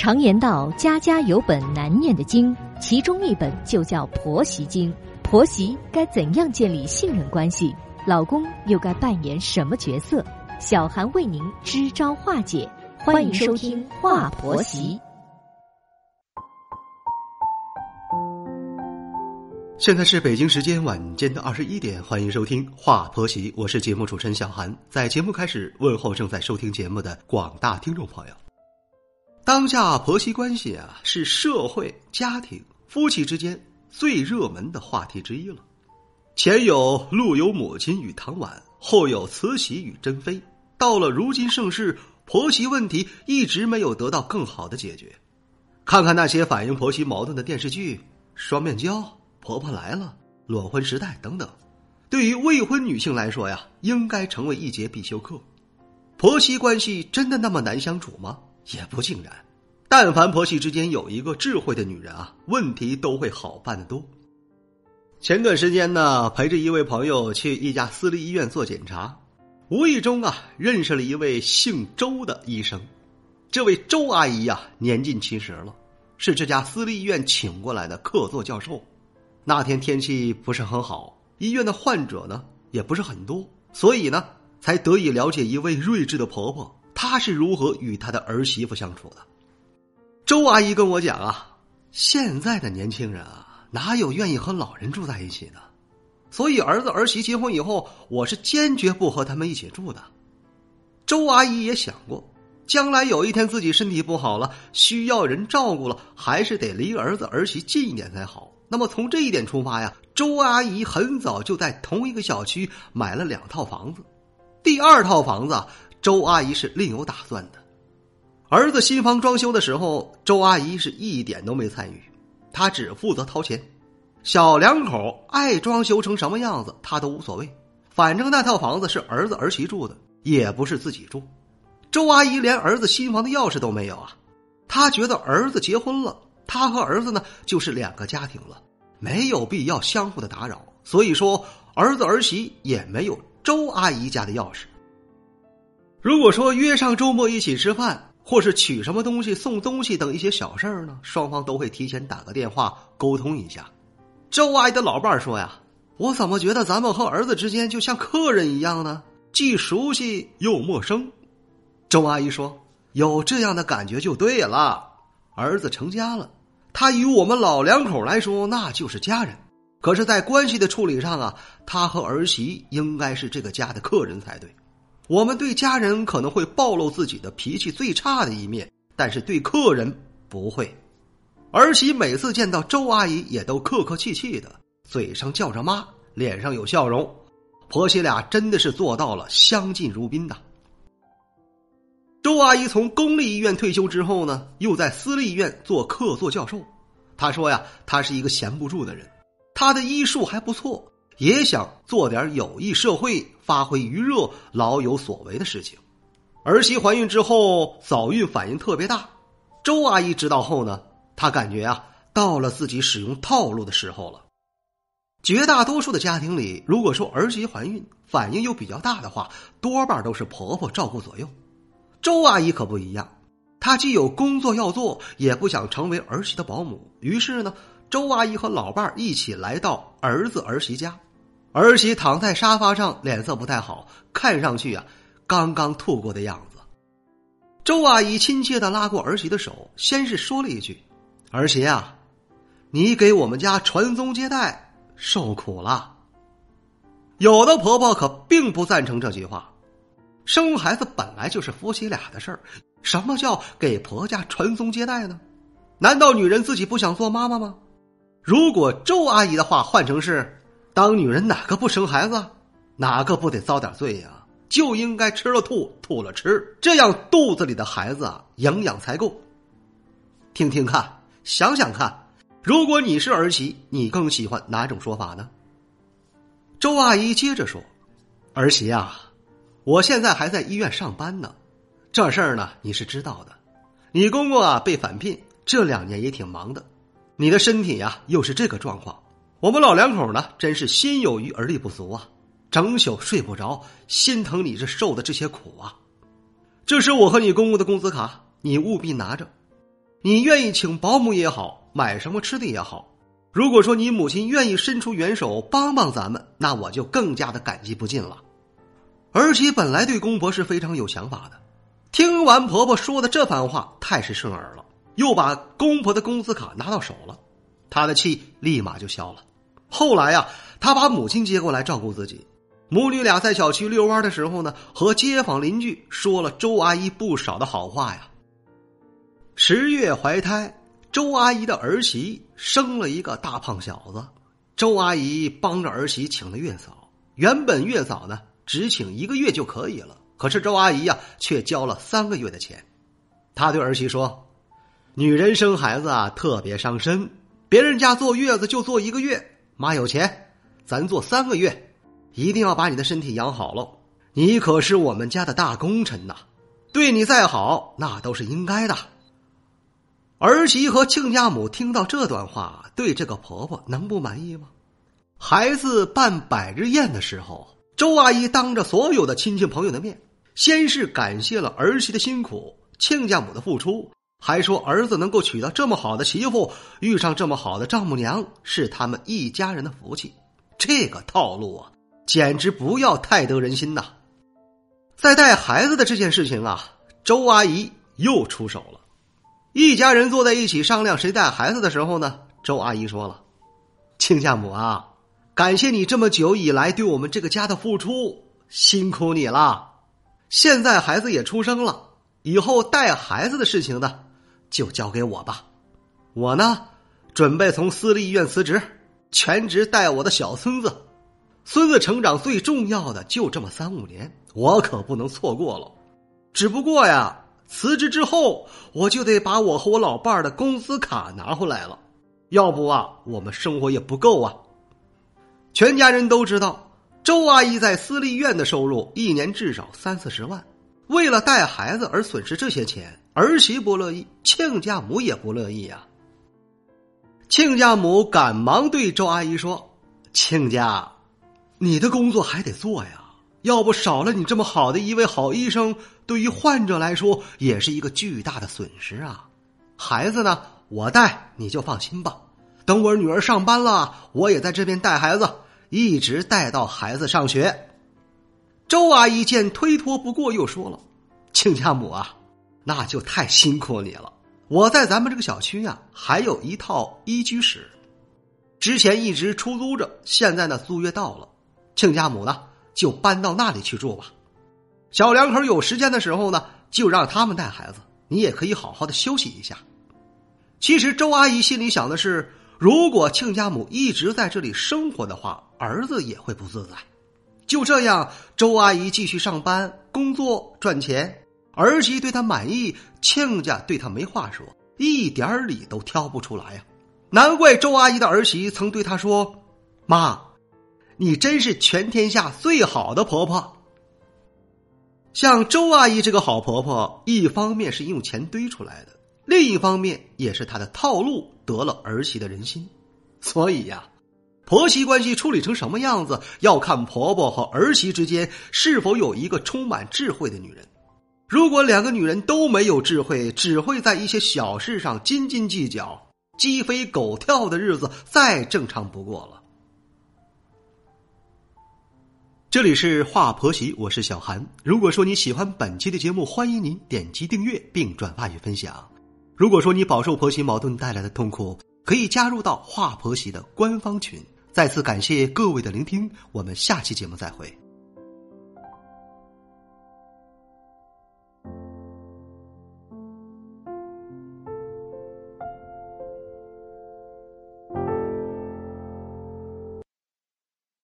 常言道：“家家有本难念的经”，其中一本就叫《婆媳经》。婆媳该怎样建立信任关系？老公又该扮演什么角色？小韩为您支招化解。欢迎收听《话婆媳》。现在是北京时间晚间的二十一点，欢迎收听《话婆媳》，我是节目主持人小韩。在节目开始，问候正在收听节目的广大听众朋友。当下婆媳关系啊，是社会、家庭、夫妻之间最热门的话题之一了。前有陆游母亲与唐婉，后有慈禧与珍妃，到了如今盛世，婆媳问题一直没有得到更好的解决。看看那些反映婆媳矛盾的电视剧，《双面胶》。婆婆来了，裸婚时代等等，对于未婚女性来说呀，应该成为一节必修课。婆媳关系真的那么难相处吗？也不尽然。但凡婆媳之间有一个智慧的女人啊，问题都会好办得多。前段时间呢，陪着一位朋友去一家私立医院做检查，无意中啊，认识了一位姓周的医生。这位周阿姨呀，年近七十了，是这家私立医院请过来的客座教授。那天天气不是很好，医院的患者呢也不是很多，所以呢才得以了解一位睿智的婆婆，她是如何与她的儿媳妇相处的。周阿姨跟我讲啊，现在的年轻人啊，哪有愿意和老人住在一起的？所以儿子儿媳结婚以后，我是坚决不和他们一起住的。周阿姨也想过，将来有一天自己身体不好了，需要人照顾了，还是得离儿子儿媳近一点才好。那么从这一点出发呀，周阿姨很早就在同一个小区买了两套房子。第二套房子，周阿姨是另有打算的。儿子新房装修的时候，周阿姨是一点都没参与，她只负责掏钱。小两口爱装修成什么样子，她都无所谓。反正那套房子是儿子儿媳住的，也不是自己住。周阿姨连儿子新房的钥匙都没有啊，她觉得儿子结婚了。他和儿子呢，就是两个家庭了，没有必要相互的打扰。所以说，儿子儿媳也没有周阿姨家的钥匙。如果说约上周末一起吃饭，或是取什么东西、送东西等一些小事儿呢，双方都会提前打个电话沟通一下。周阿姨的老伴儿说呀：“我怎么觉得咱们和儿子之间就像客人一样呢？既熟悉又陌生。”周阿姨说：“有这样的感觉就对了，儿子成家了。”他与我们老两口来说，那就是家人。可是，在关系的处理上啊，他和儿媳应该是这个家的客人才对。我们对家人可能会暴露自己的脾气最差的一面，但是对客人不会。儿媳每次见到周阿姨，也都客客气气的，嘴上叫着妈，脸上有笑容。婆媳俩真的是做到了相敬如宾呐。周阿姨从公立医院退休之后呢，又在私立医院做客座教授。她说呀，她是一个闲不住的人，她的医术还不错，也想做点有益社会、发挥余热、老有所为的事情。儿媳怀孕之后，早孕反应特别大。周阿姨知道后呢，她感觉啊，到了自己使用套路的时候了。绝大多数的家庭里，如果说儿媳怀孕反应又比较大的话，多半都是婆婆照顾左右。周阿姨可不一样，她既有工作要做，也不想成为儿媳的保姆。于是呢，周阿姨和老伴一起来到儿子儿媳家。儿媳躺在沙发上，脸色不太好，看上去啊，刚刚吐过的样子。周阿姨亲切的拉过儿媳的手，先是说了一句：“儿媳啊，你给我们家传宗接代受苦了。”有的婆婆可并不赞成这句话。生孩子本来就是夫妻俩的事儿，什么叫给婆家传宗接代呢？难道女人自己不想做妈妈吗？如果周阿姨的话换成是，当女人哪个不生孩子，哪个不得遭点罪呀？就应该吃了吐，吐了吃，这样肚子里的孩子啊营养才够。听听看，想想看，如果你是儿媳，你更喜欢哪种说法呢？周阿姨接着说：“儿媳啊。”我现在还在医院上班呢，这事儿呢你是知道的。你公公啊被返聘，这两年也挺忙的。你的身体呀又是这个状况，我们老两口呢真是心有余而力不足啊，整宿睡不着，心疼你这受的这些苦啊。这是我和你公公的工资卡，你务必拿着。你愿意请保姆也好，买什么吃的也好。如果说你母亲愿意伸出援手帮帮咱们，那我就更加的感激不尽了。儿媳本来对公婆是非常有想法的，听完婆婆说的这番话，太是顺耳了，又把公婆的工资卡拿到手了，她的气立马就消了。后来呀，她把母亲接过来照顾自己，母女俩在小区遛弯的时候呢，和街坊邻居说了周阿姨不少的好话呀。十月怀胎。周阿姨的儿媳生了一个大胖小子，周阿姨帮着儿媳请了月嫂。原本月嫂呢只请一个月就可以了，可是周阿姨呀却交了三个月的钱。她对儿媳说：“女人生孩子啊特别伤身，别人家坐月子就坐一个月，妈有钱，咱做三个月，一定要把你的身体养好喽。你可是我们家的大功臣呐，对你再好那都是应该的。”儿媳和亲家母听到这段话，对这个婆婆能不满意吗？孩子办百日宴的时候，周阿姨当着所有的亲戚朋友的面，先是感谢了儿媳的辛苦、亲家母的付出，还说儿子能够娶到这么好的媳妇，遇上这么好的丈母娘，是他们一家人的福气。这个套路啊，简直不要太得人心呐！在带孩子的这件事情啊，周阿姨又出手了。一家人坐在一起商量谁带孩子的时候呢？周阿姨说了：“亲家母啊，感谢你这么久以来对我们这个家的付出，辛苦你了。现在孩子也出生了，以后带孩子的事情呢，就交给我吧。我呢，准备从私立医院辞职，全职带我的小孙子。孙子成长最重要的就这么三五年，我可不能错过了。只不过呀。”辞职之后，我就得把我和我老伴儿的工资卡拿回来了，要不啊，我们生活也不够啊。全家人都知道，周阿姨在私立医院的收入一年至少三四十万，为了带孩子而损失这些钱，儿媳不乐意，亲家母也不乐意呀。亲家母赶忙对周阿姨说：“亲家，你的工作还得做呀。”要不少了你这么好的一位好医生，对于患者来说也是一个巨大的损失啊！孩子呢，我带你就放心吧。等我女儿上班了，我也在这边带孩子，一直带到孩子上学。周阿姨见推脱不过，又说了：“亲家母啊，那就太辛苦你了。我在咱们这个小区呀，还有一套一居室，之前一直出租着，现在呢租约到了，亲家母呢。”就搬到那里去住吧。小两口有时间的时候呢，就让他们带孩子，你也可以好好的休息一下。其实周阿姨心里想的是，如果亲家母一直在这里生活的话，儿子也会不自在。就这样，周阿姨继续上班、工作、赚钱，儿媳对她满意，亲家对她没话说，一点理都挑不出来呀。难怪周阿姨的儿媳曾对她说：“妈。”你真是全天下最好的婆婆。像周阿姨这个好婆婆，一方面是用钱堆出来的，另一方面也是她的套路得了儿媳的人心。所以呀，婆媳关系处理成什么样子，要看婆婆和儿媳之间是否有一个充满智慧的女人。如果两个女人都没有智慧，只会在一些小事上斤斤计较，鸡飞狗跳的日子再正常不过了。这里是华婆媳，我是小韩。如果说你喜欢本期的节目，欢迎您点击订阅并转发与分享。如果说你饱受婆媳矛盾带来的痛苦，可以加入到华婆媳的官方群。再次感谢各位的聆听，我们下期节目再会。